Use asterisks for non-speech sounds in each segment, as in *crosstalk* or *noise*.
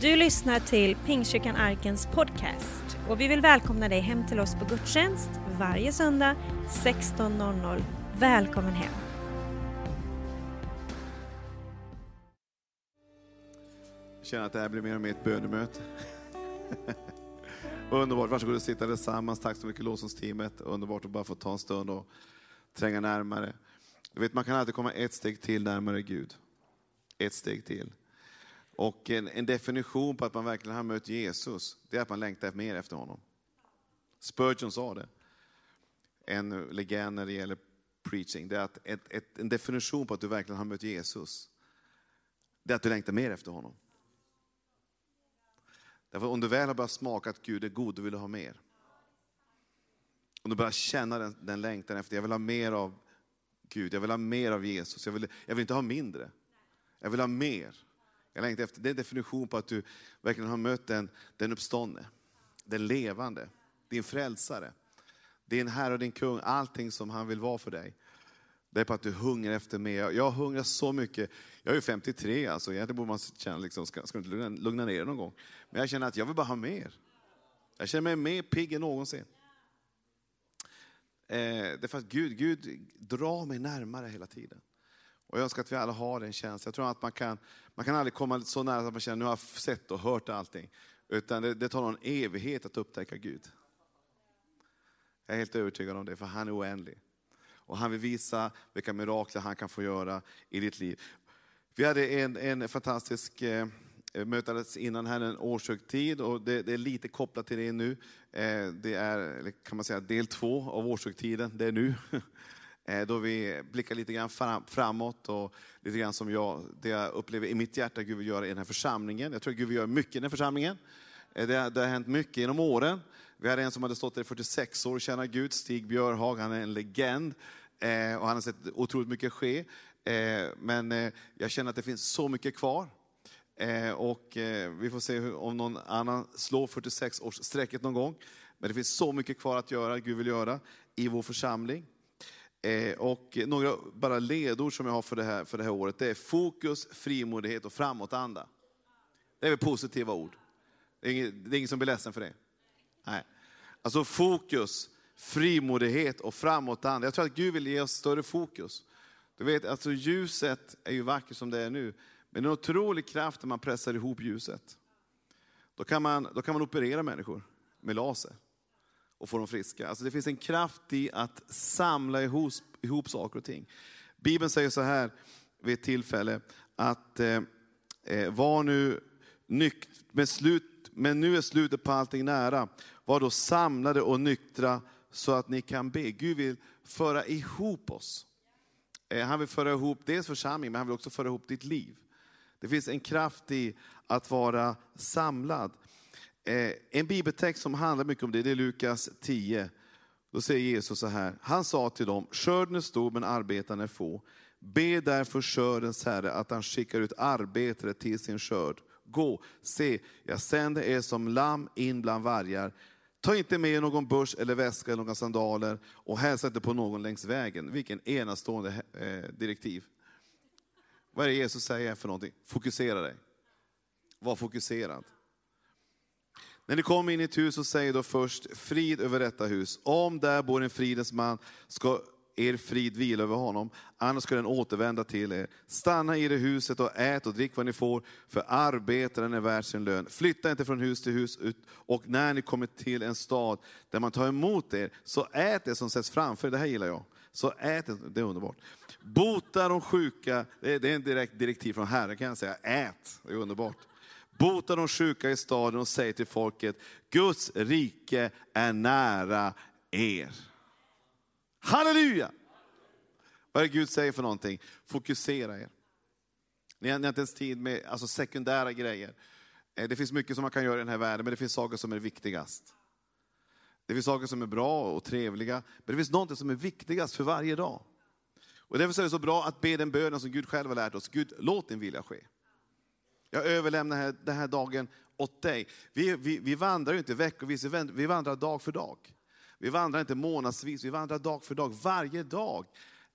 Du lyssnar till Pingstkyrkan Arkens podcast och vi vill välkomna dig hem till oss på gudstjänst varje söndag 16.00. Välkommen hem! Jag känner att det här blir mer och mer ett bönemöte. *laughs* Underbart, varsågod och sitta tillsammans. Tack så mycket lovsångsteamet. Underbart att bara få ta en stund och tränga närmare. Du vet, man kan alltid komma ett steg till närmare Gud. Ett steg till. Och en, en definition på att man verkligen har mött Jesus, det är att man längtar mer efter honom. Spurgeon sa det. En legend när det gäller preaching. Det är att ett, ett, en definition på att du verkligen har mött Jesus, det är att du längtar mer efter honom. Därför om du väl har börjat smaka att Gud är god, då vill du ha mer. Om du börjar känna den, den längtan efter, jag vill ha mer av Gud, jag vill ha mer av Jesus, jag vill, jag vill inte ha mindre. Jag vill ha mer. Jag längtar efter, det är en definition på att du verkligen har mött den, den uppståndne, den levande, din frälsare, din Herre och din kung, allting som han vill vara för dig. Det är på att du hungrar efter mer. Jag hungrar så mycket. Jag är ju 53, alltså. egentligen borde man känna, liksom, ska, ska inte lugna, lugna ner någon gång. Men jag känner att jag vill bara ha mer. Jag känner mig mer pigg än någonsin. Eh, det är för att Gud, Gud drar mig närmare hela tiden. Och jag önskar att vi alla har den känslan. Jag tror att man kan, man kan aldrig komma så nära att man känner, nu har jag sett och hört allting. Utan det, det tar någon evighet att upptäcka Gud. Jag är helt övertygad om det, för han är oändlig. Och han vill visa vilka mirakler han kan få göra i ditt liv. Vi hade en, en fantastisk eh, mötades innan här en årshögtid och det, det, är lite kopplat till det nu. Eh, det är kan man säga del två av årshögtiden, det är nu. *laughs* Eh, då vi blickar lite grann framåt och lite grann som jag, det jag upplever i mitt hjärta Gud vill göra i den här församlingen. Jag tror att Gud vill göra mycket i den här församlingen. Eh, det, det har hänt mycket genom åren. Vi hade en som hade stått där i 46 år och tjänat Gud, Stig Björhag, han är en legend. Eh, och han har sett otroligt mycket ske. Eh, men eh, jag känner att det finns så mycket kvar. Eh, och vi får se om någon annan slår 46 års sträcket någon gång. Men det finns så mycket kvar att göra, Gud vill göra, i vår församling. Eh, och några bara ledord som jag har för det, här, för det här året, det är fokus, frimodighet och framåtanda. Det är väl positiva ord? Det är, ingen, det är ingen som blir ledsen för det? Nej. Alltså fokus, frimodighet och framåtanda. Jag tror att Gud vill ge oss större fokus. Du vet, alltså ljuset är ju vackert som det är nu, men det är en otrolig kraft när man pressar ihop ljuset. Då kan man, då kan man operera människor med laser och få dem friska. Alltså det finns en kraft i att samla ihop, ihop saker och ting. Bibeln säger så här vid ett tillfälle, att eh, eh var nu nykt, med slut, men nu är slutet på allting nära. Var då samlade och nyktra så att ni kan be. Gud vill föra ihop oss. Eh, han vill föra ihop dels församlingen, men han vill också föra ihop ditt liv. Det finns en kraft i att vara samlad. Eh, en bibeltext som handlar mycket om det, det är Lukas 10. Då säger Jesus så här, han sa till dem, skörden är stor men arbetarna är få. Be därför skördens Herre att han skickar ut arbetare till sin skörd. Gå, se, jag sänder er som lamm in bland vargar. Ta inte med någon börs eller väska eller några sandaler och hälsa inte på någon längs vägen. Vilken enastående eh, direktiv. Vad är det Jesus säger för någonting? Fokusera dig. Var fokuserad. När ni kommer in i ett hus så säg då först frid över detta hus. Om där bor en fridens man ska er frid vila över honom, annars ska den återvända till er. Stanna i det huset och ät och drick vad ni får, för arbetaren är värd sin lön. Flytta inte från hus till hus, och när ni kommer till en stad där man tar emot er, så ät det som sätts framför Det här gillar jag. Så ät det, det är underbart. Bota de sjuka, det är en direkt direktiv från Herren kan jag säga. Ät, det är underbart. Bota de sjuka i staden och säg till folket, Guds rike är nära er. Halleluja! Vad är det Gud säger för någonting? Fokusera er. Ni har inte ens tid med alltså sekundära grejer. Eh, det finns mycket som man kan göra i den här världen, men det finns saker som är viktigast. Det finns saker som är bra och trevliga, men det finns något som är viktigast för varje dag. Och därför är det så bra att be den bönen som Gud själv har lärt oss. Gud, låt din vilja ske. Jag överlämnar den här dagen åt dig. Vi, vi, vi vandrar ju inte veckovis, vi vandrar dag för dag. Vi vandrar inte månadsvis, vi vandrar dag för dag. Varje dag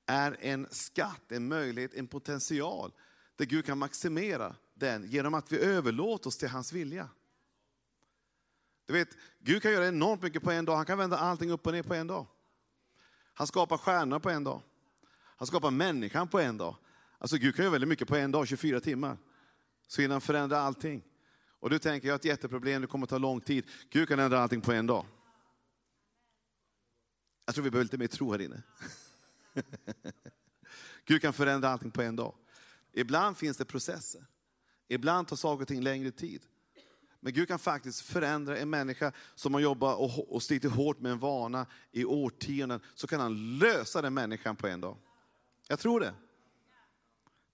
är en skatt, en möjlighet, en potential där Gud kan maximera den genom att vi överlåter oss till hans vilja. Du vet, Gud kan göra enormt mycket på en dag. Han kan vända allting upp och ner på en dag. Han skapar stjärnor på en dag. Han skapar människan på en dag. Alltså Gud kan göra väldigt mycket på en dag, 24 timmar. Så hinner han förändra allting. Och du tänker, jag har ett jätteproblem, det kommer att ta lång tid. Gud kan ändra allting på en dag. Jag tror vi behöver lite mer tro här inne. *laughs* Gud kan förändra allting på en dag. Ibland finns det processer. Ibland tar saker och ting längre tid. Men Gud kan faktiskt förändra en människa som har jobbat och, och slitit hårt med en vana i årtionden, så kan han lösa den människan på en dag. Jag tror det.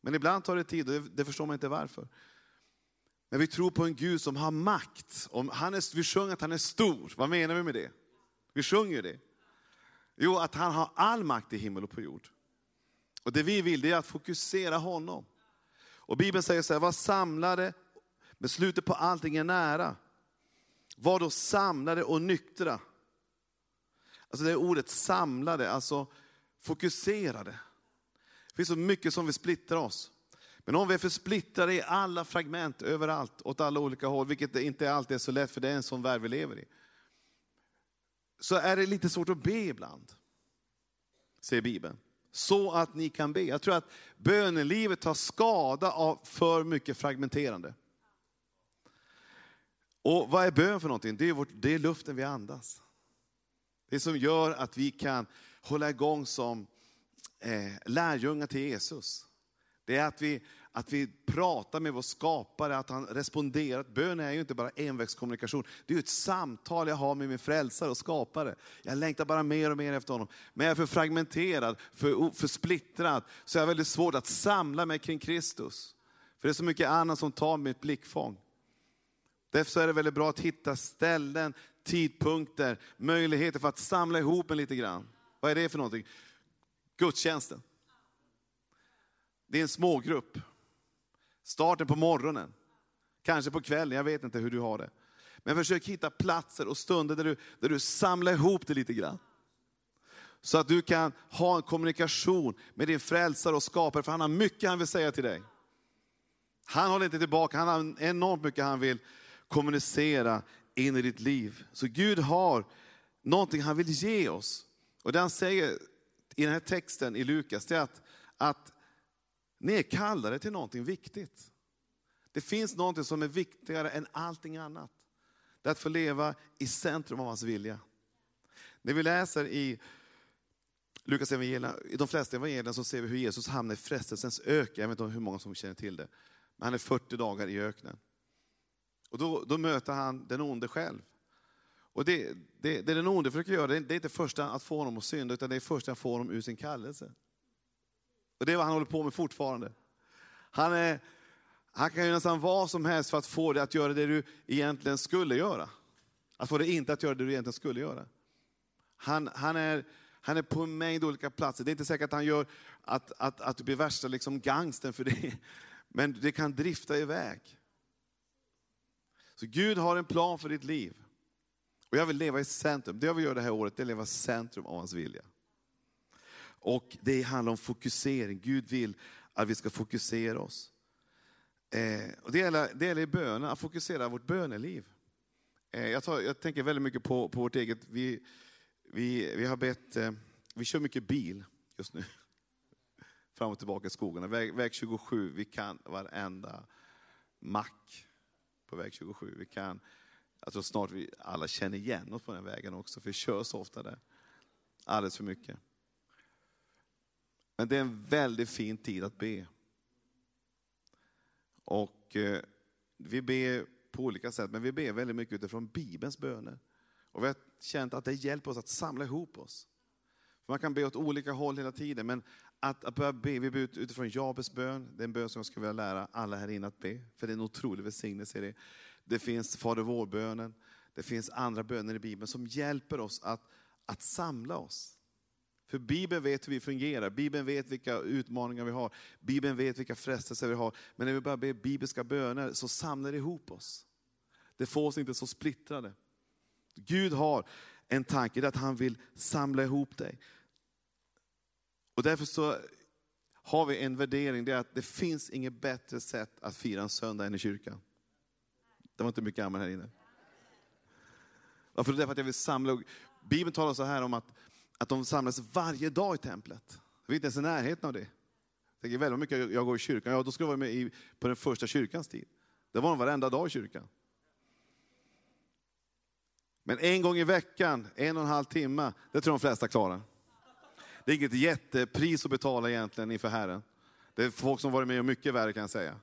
Men ibland tar det tid och det, förstår man inte varför. Men vi tror på en Gud som har makt. Om han är, vi sjunger att han är stor. Vad menar vi med det? Vi sjunger det. Jo, att han har all makt i himmel och på jord. Och det vi vill det är att fokusera honom. Och Bibeln säger så här, var samlade, men slutet på allting är nära. Var då samlade och nyktra. Alltså det är ordet samlade, alltså fokuserade. Det finns så mycket som vill splittra oss. Men om vi är för splittrade i alla fragment, överallt, åt alla olika håll, vilket inte alltid är så lätt, för det är en sån värld vi lever i. Så är det lite svårt att be ibland, säger Bibeln. Så att ni kan be. Jag tror att bönelivet tar skada av för mycket fragmenterande. Och vad är bön för någonting? Det är, vårt, det är luften vi andas. Det som gör att vi kan hålla igång som eh, lärjungar till Jesus. Det är att vi, att vi pratar med vår skapare, att han responderar. Bön är ju inte bara envägskommunikation, det är ett samtal jag har med min frälsare och skapare. Jag längtar bara mer och mer efter honom. Men jag är för fragmenterad, för, för splittrad, så jag har väldigt svårt att samla mig kring Kristus. För det är så mycket annat som tar mitt blickfång. Därför är det väldigt bra att hitta ställen, tidpunkter, möjligheter för att samla ihop en lite grann. Vad är det för någonting? Gudstjänsten. Det är en smågrupp. Starten på morgonen, kanske på kvällen, jag vet inte hur du har det. Men försök hitta platser och stunder där du, där du samlar ihop det lite grann. Så att du kan ha en kommunikation med din frälsare och skapare, för han har mycket han vill säga till dig. Han håller inte tillbaka, han har enormt mycket han vill kommunicera in i ditt liv. Så Gud har någonting han vill ge oss. Och det han säger i den här texten i Lukas, det är att, att ni är kallade till någonting viktigt. Det finns någonting som är viktigare än allting annat. Det är att få leva i centrum av hans vilja. När vi läser i Lukas evangelierna, i de flesta evangelierna så ser vi hur Jesus hamnar i frestelsens öken. Jag vet inte hur många som känner till det. Men han är 40 dagar i öknen. Och då, då möter han den onde själv. Och det, det, det den onde försöker göra, det är inte först att få honom att synda, utan det är först att få honom ur sin kallelse. Och det är vad han håller på med fortfarande. Han, är, han kan ju nästan vad som helst för att få dig att göra det du egentligen skulle göra. Att få dig inte att göra det du egentligen skulle göra. Han, han, är, han är på en mängd olika platser. Det är inte säkert att han gör att, att, att du blir värsta liksom gangsten för det. *laughs* Men det kan drifta iväg. Så Gud har en plan för ditt liv. Och jag vill leva i centrum. Det jag vill göra det här året, är att leva i centrum av hans vilja. Och det handlar om fokusering. Gud vill att vi ska fokusera oss. Eh, och det, gäller, det gäller i bönen, att fokusera vårt böneliv. Eh, jag, tar, jag, tänker väldigt mycket på, på vårt eget, vi, vi, vi har bett, eh, vi kör mycket bil just nu. *laughs* Fram och tillbaka i skogarna. Väg, väg 27, vi kan varenda mack på väg 27. Vi kan, jag tror snart vi alla känner igen oss på den vägen också, för vi kör så ofta där. Alldeles för mycket. Men det är en väldigt fin tid att be. Och eh, vi ber på olika sätt, men vi ber väldigt mycket utifrån Bibelns böner. Och vi har känt att det hjälper oss att samla ihop oss. För man kan be åt olika håll hela tiden, men att, att börja be, vi ber utifrån Jabes bön, det är en bön som jag skulle vilja lära alla här inne att be, för det är en otrolig välsignelse i det. Det finns Fader vår-bönen, det finns andra böner i Bibeln som hjälper oss att, att samla oss. För Bibeln vet hur vi fungerar, Bibeln vet vilka utmaningar vi har, Bibeln vet vilka frestelser vi har. Men när vi börjar be bibliska böner så samlar det ihop oss. Det får oss inte så splittrade. Gud har en tanke, det är att han vill samla ihop dig. Och därför så har vi en värdering, det är att det finns inget bättre sätt att fira en söndag än i kyrkan. Det var inte mycket amen här inne. Varför? Därför att jag vill samla. Bibeln talar så här om att, att de samlas varje dag i templet. Vi är inte ens i närheten av det. Jag tänker väldigt mycket jag går i kyrkan. Ja, då skulle jag vara med i, på den första kyrkans tid. Det var de varenda dag i kyrkan. Men en gång i veckan, en och en halv timme, det tror de flesta klarar. Det är inget jättepris att betala egentligen inför Herren. Det är folk som varit med om mycket värre kan jag säga.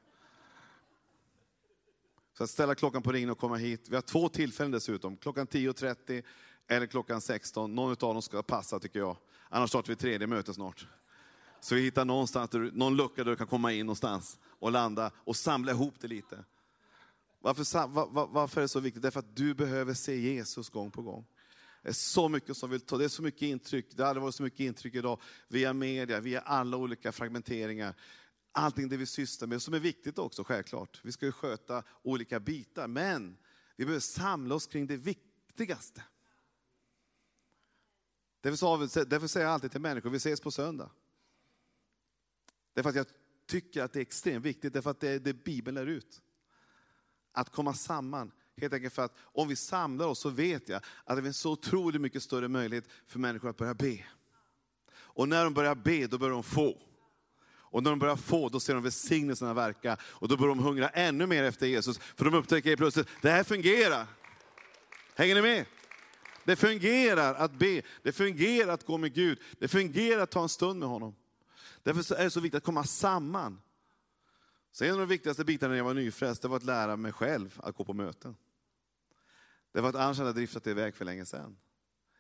Så att ställa klockan på ringen och komma hit. Vi har två tillfällen dessutom, klockan 10.30 eller klockan 16. Någon av dem ska passa tycker jag. Annars startar vi tredje möte snart. Så vi hittar någonstans, någon lucka där du kan komma in någonstans och landa och samla ihop det lite. Varför, var, varför är det så viktigt? Därför att du behöver se Jesus gång på gång. Det är så mycket som vill ta, det är så mycket intryck. Det har aldrig varit så mycket intryck idag via media, via alla olika fragmenteringar. Allting det vi sysslar med, som är viktigt också självklart. Vi ska ju sköta olika bitar, men vi behöver samla oss kring det viktigaste. Därför, därför säger jag alltid till människor, vi ses på söndag. Därför att jag tycker att det är extremt viktigt, därför att det är det Bibeln lär ut. Att komma samman, helt enkelt för att om vi samlar oss så vet jag att det finns så otroligt mycket större möjlighet för människor att börja be. Och när de börjar be, då börjar de få. Och när de börjar få, då ser de välsignelserna verka. Och då börjar de hungra ännu mer efter Jesus. För de upptäcker plötsligt, det här fungerar. Hänger ni med? Det fungerar att be, det fungerar att gå med Gud, det fungerar att ta en stund med honom. Därför är det så viktigt att komma samman. Så en av de viktigaste bitarna när jag var nyfrälst, det var att lära mig själv att gå på möten. Det var att annars hade jag driftat iväg för länge sedan.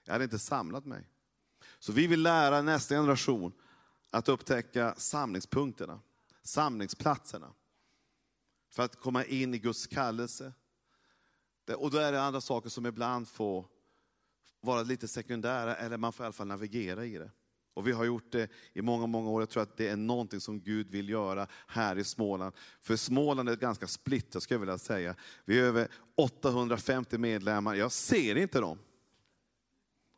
Jag hade inte samlat mig. Så vi vill lära nästa generation att upptäcka samlingspunkterna, samlingsplatserna. För att komma in i Guds kallelse. Och då är det andra saker som ibland får vara lite sekundära, eller man får i alla fall navigera i det. Och vi har gjort det i många, många år. Jag tror att det är någonting som Gud vill göra här i Småland. För Småland är ganska splittrat, skulle jag vilja säga. Vi är över 850 medlemmar. Jag ser inte dem.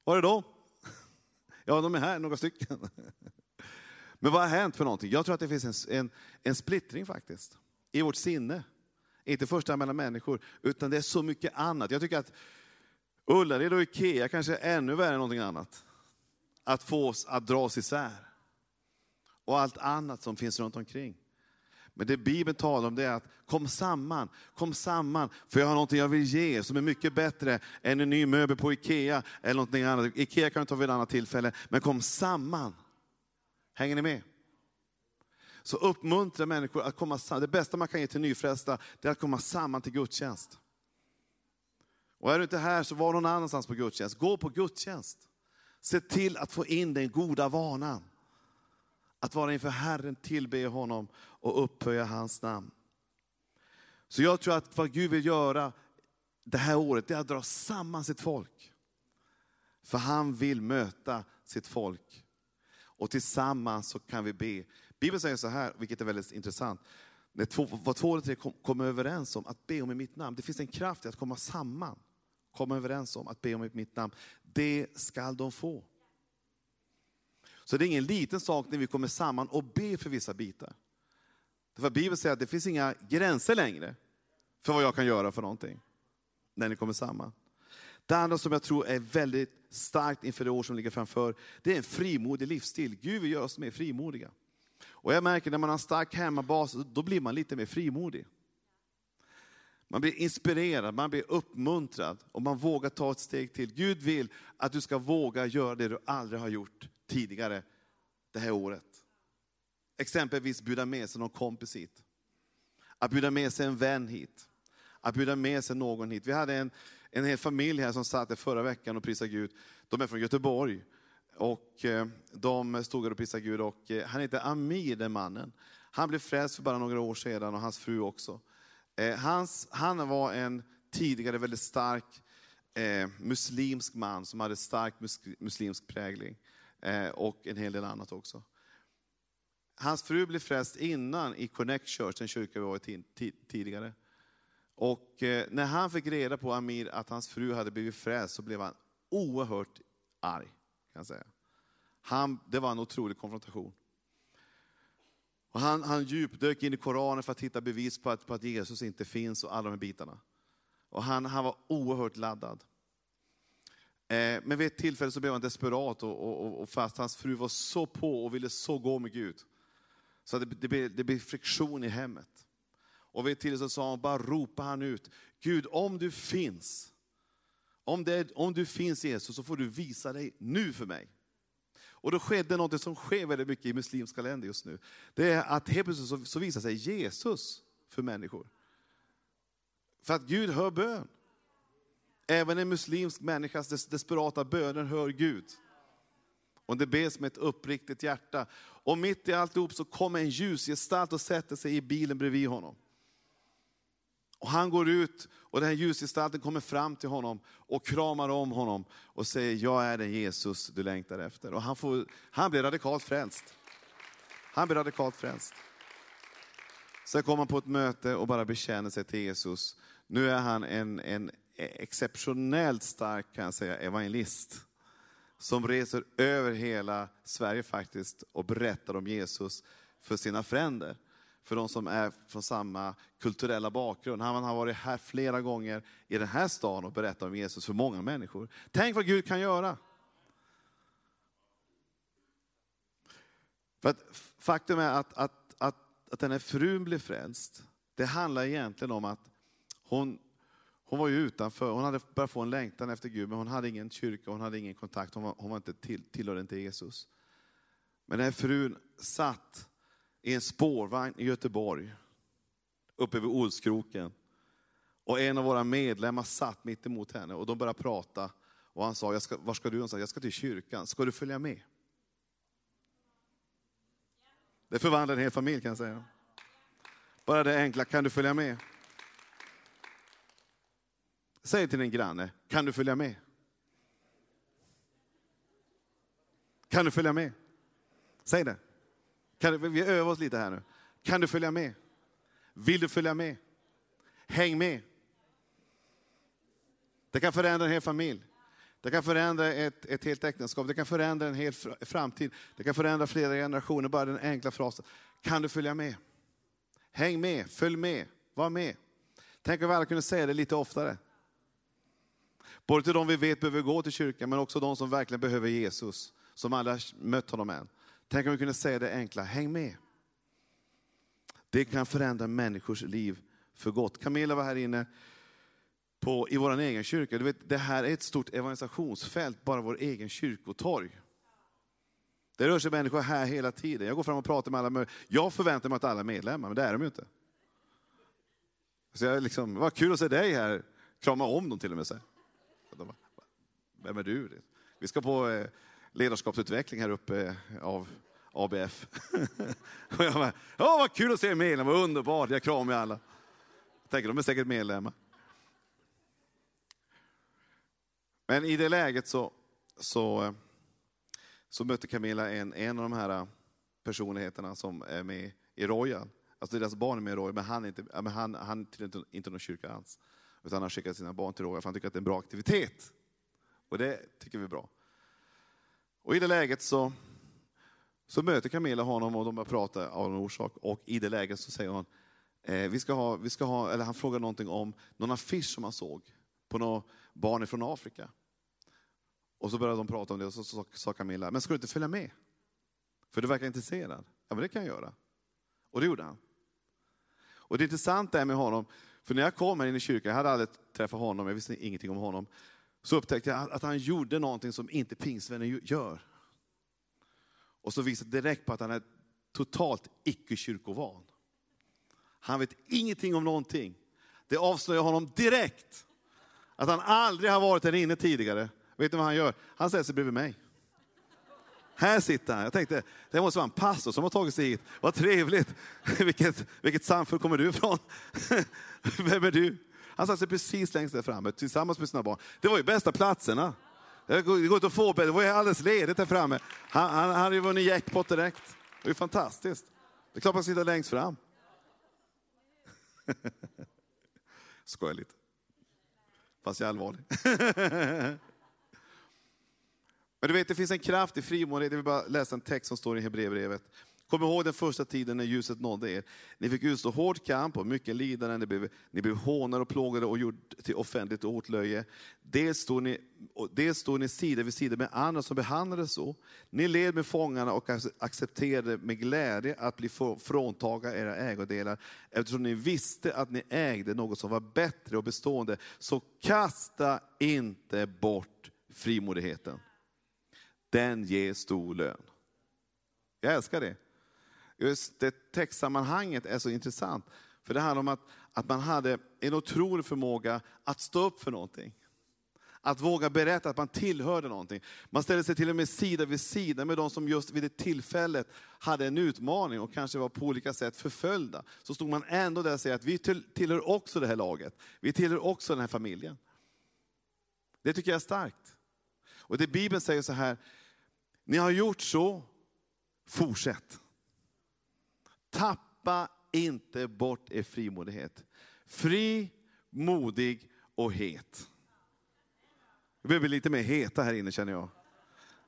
Var är de? *laughs* Ja, de är här, några stycken. *laughs* Men vad har hänt för någonting? Jag tror att det finns en, en, en splittring faktiskt. I vårt sinne. Inte först mellan människor, utan det är så mycket annat. Jag tycker att Ullared och Ikea kanske är ännu värre än någonting annat. Att få oss att dra oss isär. Och allt annat som finns runt omkring. Men det Bibeln talar om det är att kom samman, kom samman, för jag har någonting jag vill ge som är mycket bättre än en ny möbel på Ikea eller någonting annat. Ikea kan du ta vid ett annat tillfälle, men kom samman. Hänger ni med? Så uppmuntra människor att komma samman. Det bästa man kan ge till nyfrälsta, det är att komma samman till gudstjänst. Och är du inte här, så var någon annanstans på gudstjänst. Gå på gudstjänst. Se till att få in den goda vanan. Att vara inför Herren, tillbe honom och upphöja hans namn. Så jag tror att vad Gud vill göra det här året, det är att dra samman sitt folk. För han vill möta sitt folk. Och tillsammans så kan vi be. Bibeln säger så här, vilket är väldigt intressant. När två, vad två eller tre kommer kom överens om att be om i mitt namn, det finns en kraft i att komma samman komma överens om att be om i mitt namn, det skall de få. Så det är ingen liten sak när vi kommer samman och ber för vissa bitar. För Bibeln säger att det finns inga gränser längre för vad jag kan göra för någonting. När ni kommer samman. Det andra som jag tror är väldigt starkt inför det år som ligger framför, det är en frimodig livsstil. Gud vill göra oss mer frimodiga. Och jag märker när man har en stark hemmabas, då blir man lite mer frimodig. Man blir inspirerad, man blir uppmuntrad och man vågar ta ett steg till. Gud vill att du ska våga göra det du aldrig har gjort tidigare det här året. Exempelvis bjuda med sig någon kompis hit. Att bjuda med sig en vän hit. Att bjuda med sig någon hit. Vi hade en, en hel familj här som satt här förra veckan och prisade Gud. De är från Göteborg. Och eh, de stod här och prisade Gud och eh, han heter Amir den mannen. Han blev frälst för bara några år sedan och hans fru också. Eh, hans, han var en tidigare väldigt stark eh, muslimsk man som hade stark muslimsk prägling. Eh, och en hel del annat också. Hans fru blev frälst innan i Connect Church, den kyrka vi var i tidigare. Och eh, när han fick reda på Amir att hans fru hade blivit frälst så blev han oerhört arg. Kan jag säga. Han, det var en otrolig konfrontation. Och han, han djupdök in i Koranen för att hitta bevis på att, på att Jesus inte finns och alla de här bitarna. Och han, han var oerhört laddad. Eh, men vid ett tillfälle så blev han desperat och, och, och fast hans fru var så på och ville så gå med Gud. Så det, det, blev, det blev friktion i hemmet. Och vid ett tillfälle sa han, bara ropa han ut, Gud om du finns, om, det, om du finns Jesus så får du visa dig nu för mig. Och då skedde något som sker väldigt mycket i muslimska länder just nu. Det är att helt plötsligt så, så visar sig Jesus för människor. För att Gud hör bön. Även en muslimsk människas des desperata böner hör Gud. Och det bes med ett uppriktigt hjärta. Och mitt i alltihop så kommer en ljusgestalt och sätter sig i bilen bredvid honom. Och han går ut och den här ljusgestalten kommer fram till honom och kramar om honom och säger, jag är den Jesus du längtar efter. Och han, får, han blir radikalt frälst. Han blir radikalt frälst. Sen kommer han på ett möte och bara bekänner sig till Jesus. Nu är han en, en exceptionellt stark kan jag säga, evangelist. Som reser över hela Sverige faktiskt och berättar om Jesus för sina fränder för de som är från samma kulturella bakgrund. Han har varit här flera gånger i den här stan och berättat om Jesus för många människor. Tänk vad Gud kan göra. För att faktum är att, att, att, att den här frun blev frälst, det handlar egentligen om att hon, hon var ju utanför, hon hade börjat få en längtan efter Gud, men hon hade ingen kyrka, hon hade ingen kontakt, hon, var, hon var inte till, tillhörde inte Jesus. Men den här frun satt i en spårvagn i Göteborg, uppe vid Olskroken. Och en av våra medlemmar satt mitt emot henne och de började prata. Och han sa, jag ska, var ska du? Hon sa, jag ska till kyrkan. Ska du följa med? Det förvandlar en hel familj kan jag säga. Bara det enkla, kan du följa med? Säg till din granne, kan du följa med? Kan du följa med? Säg det. Kan, vi övar oss lite här nu. Kan du följa med? Vill du följa med? Häng med. Det kan förändra en hel familj. Det kan förändra ett, ett helt äktenskap, det kan förändra en hel framtid. Det kan förändra flera generationer, bara den enkla frasen. Kan du följa med? Häng med, följ med, var med. Tänk om vi alla kunde säga det lite oftare. Både till de vi vet behöver gå till kyrkan, men också de som verkligen behöver Jesus, som aldrig har mött honom än. Tänk om vi kunde säga det enkla, häng med. Det kan förändra människors liv för gott. Camilla var här inne på, i vår egen kyrka. Du vet, det här är ett stort evangelisationsfält, bara vår egen kyrkotorg. Det rör sig människor här hela tiden. Jag går fram och pratar med alla möjliga. Jag förväntar mig att alla är medlemmar, men det är de ju inte. Så jag liksom, vad kul att se dig här. Krama om dem till och med. Så. Vem är du? Vi ska på eh, ledarskapsutveckling här uppe eh, av ABF. *laughs* och jag bara, åh vad kul att se er medlemmar, vad underbart, jag kramar alla. Jag tänker, de är säkert medlemmar. Men i det läget så, så, eh, så mötte Camilla en, en av de här eh, personligheterna som är med i Royal. Alltså deras barn är med i Royal, men han är inte, men han, han tillhör inte, inte någon kyrka alls. Utan han har skickat sina barn till Royal för han tycker att det är en bra aktivitet. Och det tycker vi är bra. Och i det läget så, så möter Camilla honom och de börjar prata av en orsak. Och i det läget så säger hon, eh, vi ska ha, vi ska ha, eller han frågar någonting om någon affisch som han såg på några barn från Afrika. Och så började de prata om det och så, så sa Camilla, men ska du inte följa med? För du verkar intresserad. Ja men det kan jag göra. Och det gjorde han. Och det intressanta är med honom, för när jag kom här in i kyrkan, jag hade aldrig träffat honom, jag visste ingenting om honom så upptäckte jag att han gjorde någonting som inte pingstvänner gör. Och så visade det direkt på att han är totalt icke-kyrkovan. Han vet ingenting om någonting. Det avslöjar honom direkt. Att han aldrig har varit där inne tidigare. Vet ni vad han gör? Han sätter sig bredvid mig. Här sitter han. Jag tänkte, det måste vara en pastor som har tagit sig hit. Vad trevligt. *laughs* Vilket, vilket samfund kommer du ifrån? *laughs* Vem är du? Han satte sig precis längst där framme tillsammans med sina barn. Det var ju bästa platserna. Det går inte att få Det var ju alldeles ledigt där framme. Han, han, han hade ju vunnit jackpot direkt. Det var ju fantastiskt. Det är klart man sitter längst fram. *laughs* Skojar lite. Fast jag är allvarlig. *laughs* Men du vet, det finns en kraft i frimodighet. Jag vill bara läsa en text som står i Hebreerbrevet. Kom ihåg den första tiden när ljuset nådde er. Ni fick utstå hård kamp och mycket lidande. Ni blev, ni blev hånade och plågade och gjord till offentligt åtlöje. Dels stod, ni, dels stod ni sida vid sida med andra som behandlades så. Ni led med fångarna och accepterade med glädje att bli fråntaga era ägodelar, eftersom ni visste att ni ägde något som var bättre och bestående. Så kasta inte bort frimodigheten. Den ger stor lön. Jag älskar det. Just det textsammanhanget är så intressant. För det handlar om att, att man hade en otrolig förmåga att stå upp för någonting. Att våga berätta att man tillhörde någonting. Man ställde sig till och med sida vid sida med de som just vid det tillfället hade en utmaning och kanske var på olika sätt förföljda. Så stod man ändå där och säger att vi tillhör också det här laget. Vi tillhör också den här familjen. Det tycker jag är starkt. Och det Bibeln säger så här, ni har gjort så, fortsätt. Tappa inte bort er frimodighet. Fri, modig och het. Vi behöver lite mer heta här inne känner jag.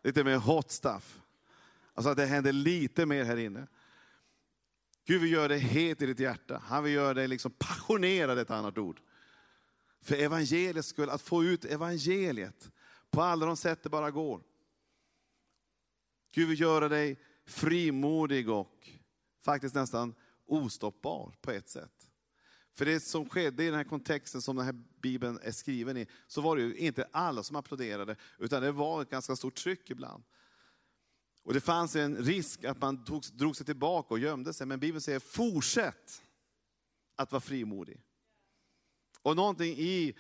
Lite mer hot stuff. Alltså att det händer lite mer här inne. Gud vill göra dig het i ditt hjärta. Han vill göra dig liksom passionerad, ett annat ord. För evangeliets skull, att få ut evangeliet på alla de sätt det bara går. Gud vill göra dig frimodig och faktiskt nästan ostoppbar på ett sätt. För det som skedde i den här kontexten som den här bibeln är skriven i, så var det ju inte alla som applåderade, utan det var ett ganska stort tryck ibland. Och det fanns en risk att man tog, drog sig tillbaka och gömde sig, men Bibeln säger fortsätt att vara frimodig. Och någonting i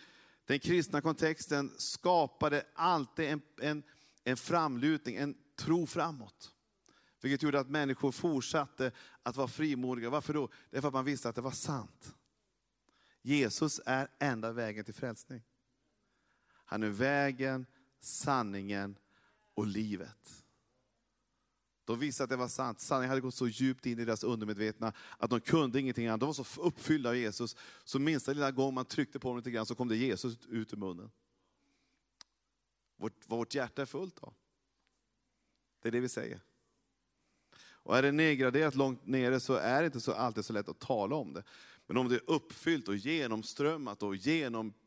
den kristna kontexten skapade alltid en, en, en framlutning, en tro framåt. Vilket gjorde att människor fortsatte att vara frimodiga. Varför då? Det är för att man visste att det var sant. Jesus är enda vägen till frälsning. Han är vägen, sanningen och livet. De visste att det var sant. Sanningen hade gått så djupt in i deras undermedvetna att de kunde ingenting annat. De var så uppfyllda av Jesus, så minsta lilla gång man tryckte på dem lite grann så kom det Jesus ut ur munnen. Vårt, vad vårt hjärta är fullt av. Det är det vi säger. Och är det nedgraderat långt nere så är det inte så alltid så lätt att tala om det. Men om det är uppfyllt och genomströmmat och genomfyllt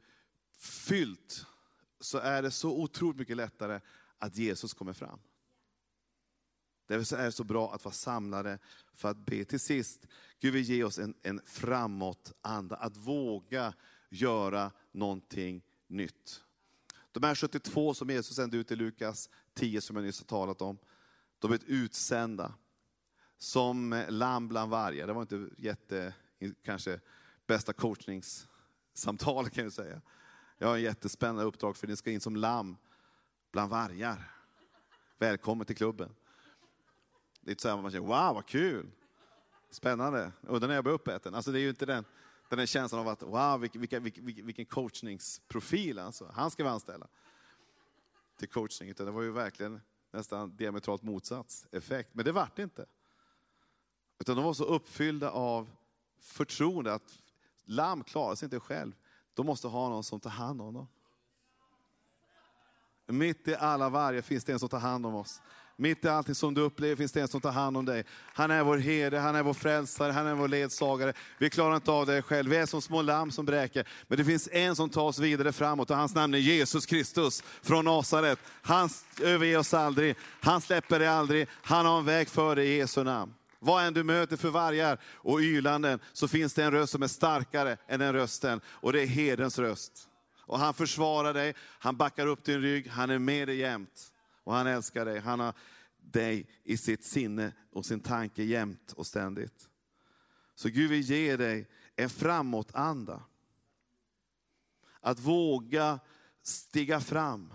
så är det så otroligt mycket lättare att Jesus kommer fram. Därför är det så bra att vara samlade för att be. Till sist, Gud vill ge oss en, en framåtanda, att våga göra någonting nytt. De här 72 som Jesus sände ut i Lukas 10, som jag nyss har talat om, de är utsända som eh, lamm bland vargar. Det var inte jätte, kanske bästa coachningssamtal kan jag säga. Jag har en jättespännande uppdrag för ni ska in som lamm bland vargar. Välkommen till klubben. Det är inte så här man känner, wow vad kul. Spännande, undrar när jag blir uppäten. Alltså det är ju inte den, den där känslan av att, wow vilken, vilken, vilken, vilken coachningsprofil alltså. Han ska vi anställa till coachning. Utan det var ju verkligen nästan diametralt motsats effekt. Men det vart det inte. Utan de var så uppfyllda av förtroende att lamm klarar sig inte själv. De måste ha någon som tar hand om dem. Mitt i alla vargar finns det en som tar hand om oss. Mitt i allting som du upplever finns det en som tar hand om dig. Han är vår herde, han är vår frälsare, han är vår ledsagare. Vi klarar inte av det själv. Vi är som små lamm som bräker. Men det finns en som tar oss vidare framåt och hans namn är Jesus Kristus från Nasaret. Han överger oss aldrig, han släpper dig aldrig. Han har en väg för dig i Jesu namn. Vad än du möter för vargar och ylanden så finns det en röst som är starkare än den rösten och det är herdens röst. Och han försvarar dig, han backar upp din rygg, han är med dig jämt. Och han älskar dig, han har dig i sitt sinne och sin tanke jämt och ständigt. Så Gud vill ge dig en framåtanda. Att våga stiga fram.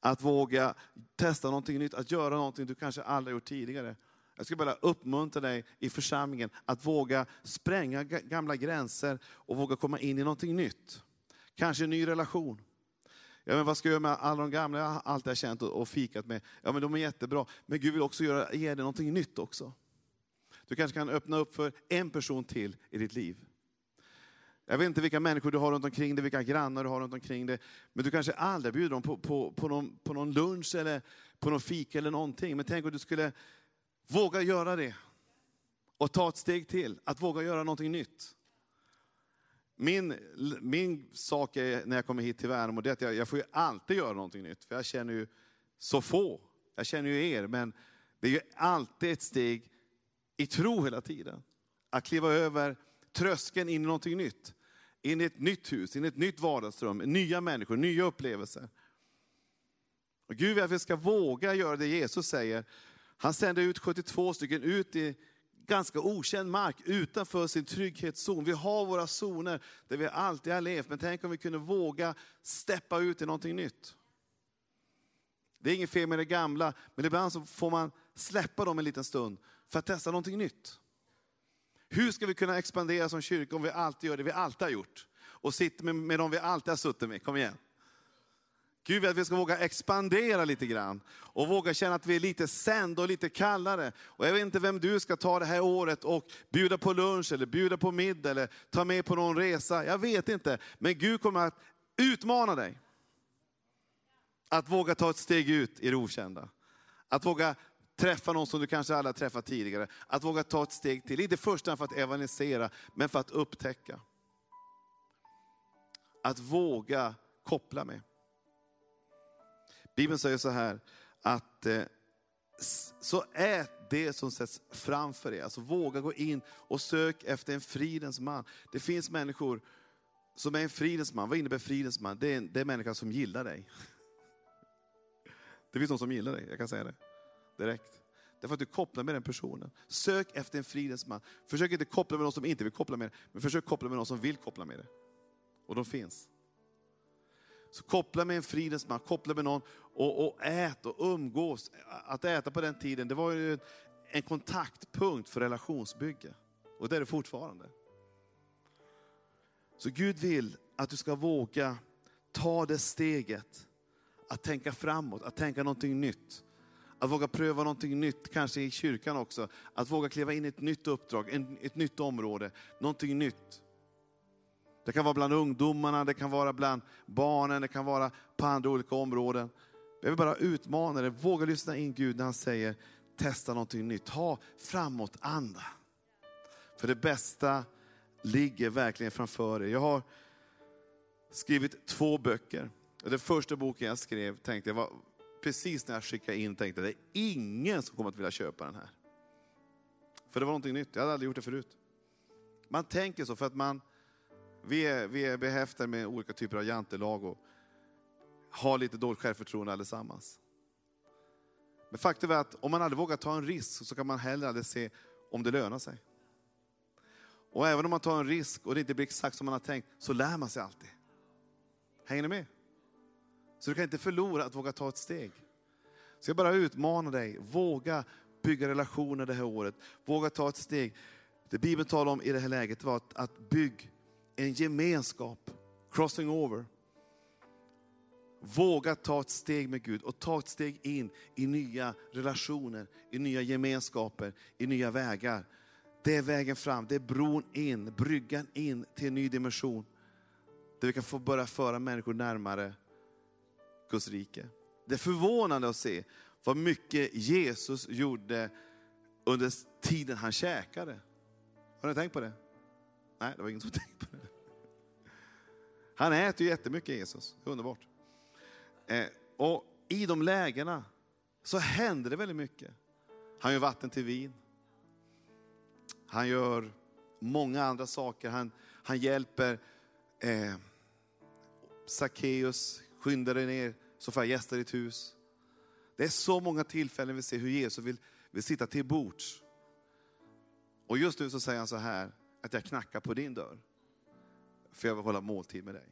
Att våga testa någonting nytt, att göra någonting du kanske aldrig gjort tidigare. Jag ska bara uppmuntra dig i församlingen att våga spränga gamla gränser och våga komma in i någonting nytt. Kanske en ny relation. Ja, men vad ska jag göra med alla de gamla jag alltid har känt och fikat med? Ja, men de är jättebra. Men Gud vill också göra, ge dig någonting nytt också. Du kanske kan öppna upp för en person till i ditt liv. Jag vet inte vilka människor du har runt omkring dig, vilka grannar du har runt omkring dig. Men du kanske aldrig bjuder dem på, på, på, någon, på någon lunch eller på någon fika eller någonting. Men tänk om du skulle Våga göra det. Och ta ett steg till, att våga göra någonting nytt. Min, min sak är, när jag kommer hit till Värnamo, det är att jag, jag får ju alltid göra någonting nytt. För jag känner ju så få. Jag känner ju er, men det är ju alltid ett steg i tro hela tiden. Att kliva över tröskeln in i någonting nytt. In i ett nytt hus, in i ett nytt vardagsrum, nya människor, nya upplevelser. Och Gud vill att vi ska våga göra det Jesus säger. Han sände ut 72 stycken ut i ganska okänd mark utanför sin trygghetszon. Vi har våra zoner där vi alltid har levt, men tänk om vi kunde våga steppa ut i någonting nytt. Det är inget fel med det gamla, men ibland så får man släppa dem en liten stund för att testa någonting nytt. Hur ska vi kunna expandera som kyrka om vi alltid gör det vi alltid har gjort? Och sitter med, med dem vi alltid har suttit med, kom igen. Gud vill att vi ska våga expandera lite grann och våga känna att vi är lite sända och lite kallare. Och jag vet inte vem du ska ta det här året och bjuda på lunch eller bjuda på middag eller ta med på någon resa. Jag vet inte, men Gud kommer att utmana dig. Att våga ta ett steg ut i det okända. Att våga träffa någon som du kanske aldrig har träffat tidigare. Att våga ta ett steg till, inte först för att evangelisera, men för att upptäcka. Att våga koppla med. Bibeln säger så här, att eh, så ät det som sätts framför er. Alltså våga gå in och sök efter en fridens man. Det finns människor som är en fridens man. Vad innebär fridens man? Det är, det är en människa som gillar dig. Det finns någon som gillar dig, jag kan säga det direkt. Därför att du kopplar med den personen. Sök efter en fridens man. Försök inte koppla med någon som inte vill koppla med dig, men försök koppla med någon som vill koppla med dig. Och de finns. Så koppla med en fridens man, koppla med någon och, och ät och umgås. Att äta på den tiden, det var ju en kontaktpunkt för relationsbygge. Och det är det fortfarande. Så Gud vill att du ska våga ta det steget, att tänka framåt, att tänka någonting nytt. Att våga pröva någonting nytt, kanske i kyrkan också. Att våga kliva in i ett nytt uppdrag, ett nytt område, någonting nytt. Det kan vara bland ungdomarna, det kan vara bland barnen, det kan vara på andra olika områden. Jag vill bara utmana dig, våga lyssna in Gud när han säger testa någonting nytt. Ha framåt anda. För det bästa ligger verkligen framför dig. Jag har skrivit två böcker. Den första boken jag skrev tänkte jag, var, precis när jag skickade in tänkte jag, det är ingen som kommer att vilja köpa den här. För det var någonting nytt, jag hade aldrig gjort det förut. Man tänker så för att man, vi är, vi är behäftade med olika typer av jantelag och har lite dåligt självförtroende allesammans. Men faktum är att om man aldrig vågar ta en risk så kan man heller aldrig se om det lönar sig. Och även om man tar en risk och det inte blir exakt som man har tänkt, så lär man sig alltid. Hänger ni med? Så du kan inte förlora att våga ta ett steg. Så jag bara utmanar dig, våga bygga relationer det här året. Våga ta ett steg. Det Bibeln talar om i det här läget var att, att bygga en gemenskap, crossing over. Våga ta ett steg med Gud och ta ett steg in i nya relationer, i nya gemenskaper, i nya vägar. Det är vägen fram, det är bron in, bryggan in till en ny dimension. Där vi kan få börja föra människor närmare Guds rike. Det är förvånande att se vad mycket Jesus gjorde under tiden han käkade. Har ni tänkt på det? Nej, det var ingen som *laughs* tänkte på det. Han äter ju jättemycket Jesus, det är underbart. Eh, och i de lägena så händer det väldigt mycket. Han gör vatten till vin. Han gör många andra saker. Han, han hjälper eh, Sackeus, skynda dig ner så får jag gästa ditt hus. Det är så många tillfällen vi ser hur Jesus vill, vill sitta till bords. Och just nu så säger han så här, att jag knackar på din dörr. För jag vill hålla måltid med dig.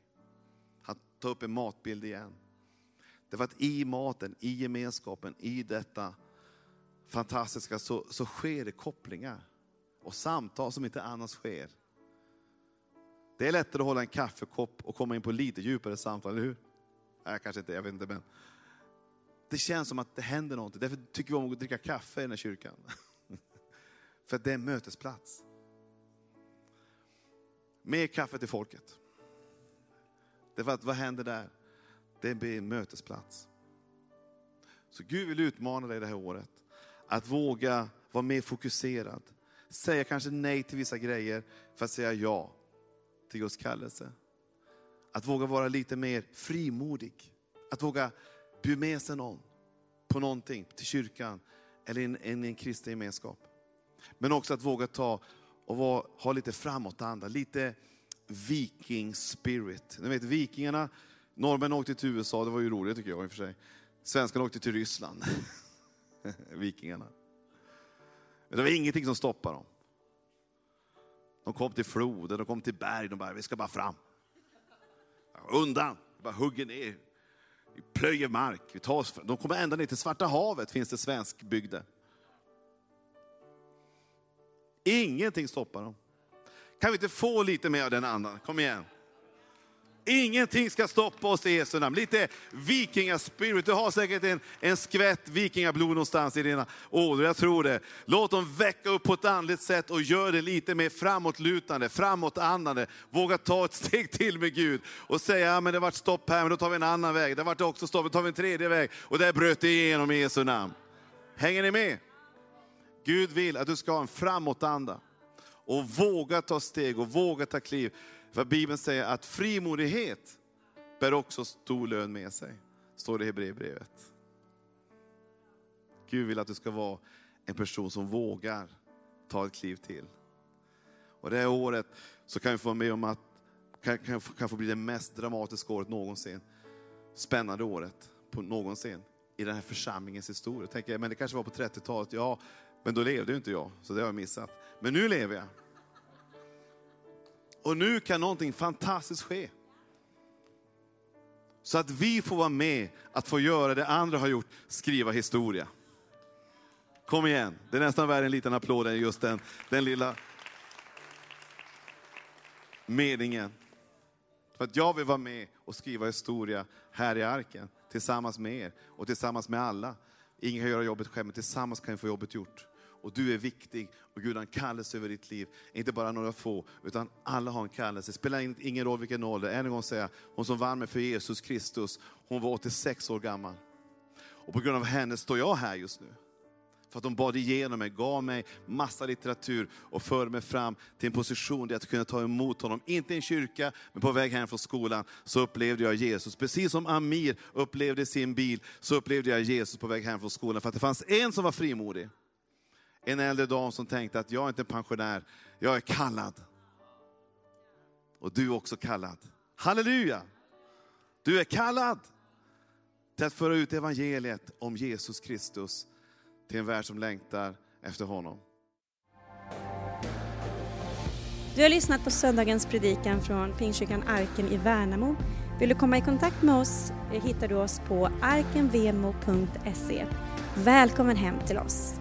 Han tar upp en matbild igen. Därför att i maten, i gemenskapen, i detta fantastiska så, så sker det kopplingar. Och samtal som inte annars sker. Det är lättare att hålla en kaffekopp och komma in på lite djupare samtal, eller hur? Nej, kanske inte, jag vet inte. Men det känns som att det händer någonting. Därför tycker vi om att dricka kaffe i den här kyrkan. *laughs* För det är en mötesplats. Mer kaffe till folket. Därför att vad händer där? Det blir en mötesplats. Så Gud vill utmana dig det här året. Att våga vara mer fokuserad. Säga kanske nej till vissa grejer för att säga ja till Guds kallelse. Att våga vara lite mer frimodig. Att våga bjuda med sig någon på någonting, till kyrkan eller i en, en, en kristen gemenskap. Men också att våga ta och vara, ha lite framåtanda, lite viking spirit. Ni vet vikingarna, norrmännen åkte till USA, det var ju roligt tycker jag i och för sig. Svenskarna åkte till Ryssland. *laughs* Vikingarna. Men det var ingenting som stoppade dem. De kom till floden, de kom till berg, de bara, vi ska bara fram. Undan, bara hugger ner. Vi plöjer mark, vi tar oss fram. De kommer ända ner till Svarta havet, finns det svenskbygder. Ingenting stoppar dem. Kan vi inte få lite mer av den andan? Kom igen. Ingenting ska stoppa oss i Jesu namn. Lite vikingaspirit. Du har säkert en, en skvätt vikingablod någonstans i dina ådror. Jag tror det. Låt dem väcka upp på ett andligt sätt och gör det lite mer framåtlutande, framåtandande. Våga ta ett steg till med Gud och säga, ja, men det vart stopp här, men då tar vi en annan väg. Det vart också stopp, då tar vi en tredje väg. Och där bröt det igenom i Jesu namn. Hänger ni med? Gud vill att du ska ha en framåtanda och våga ta steg och våga ta kliv. För Bibeln säger att frimodighet bär också stor lön med sig. Står det i Hebreerbrevet. Gud vill att du ska vara en person som vågar ta ett kliv till. Och det här året så kan vi få vara med om att kan, kan, kan få bli det mest dramatiska året någonsin. Spännande året på någonsin i den här församlingens historia. Tänker, men det kanske var på 30-talet, ja, men då levde ju inte jag, så det har jag missat. Men nu lever jag. Och nu kan någonting fantastiskt ske. Så att vi får vara med att få göra det andra har gjort, skriva historia. Kom igen, det är nästan värre en liten applåd än just den, den lilla meningen. För att jag vill vara med och skriva historia här i arken, tillsammans med er och tillsammans med alla. Ingen kan göra jobbet själv, men tillsammans kan vi få jobbet gjort och du är viktig och Gud har en kallelse över ditt liv. Inte bara några få, utan alla har en kallelse. Det spelar ingen roll vilken ålder. Än en gång säga, hon som vann mig för Jesus Kristus, hon var 86 år gammal. Och på grund av henne står jag här just nu. För att hon bad igenom mig, gav mig massa litteratur och förde mig fram till en position där jag kunde ta emot honom. Inte i en kyrka, men på väg hem från skolan så upplevde jag Jesus. Precis som Amir upplevde sin bil, så upplevde jag Jesus på väg hem från skolan. För att det fanns en som var frimodig. En äldre dam som tänkte att jag är inte pensionär, jag är kallad. Och du är också kallad. Halleluja! Du är kallad till att föra ut evangeliet om Jesus Kristus till en värld som längtar efter honom. Du har lyssnat på söndagens predikan från Pingstkyrkan Arken i Värnamo. Vill du komma i kontakt med oss eh, hittar du oss på arkenvemo.se. Välkommen hem till oss.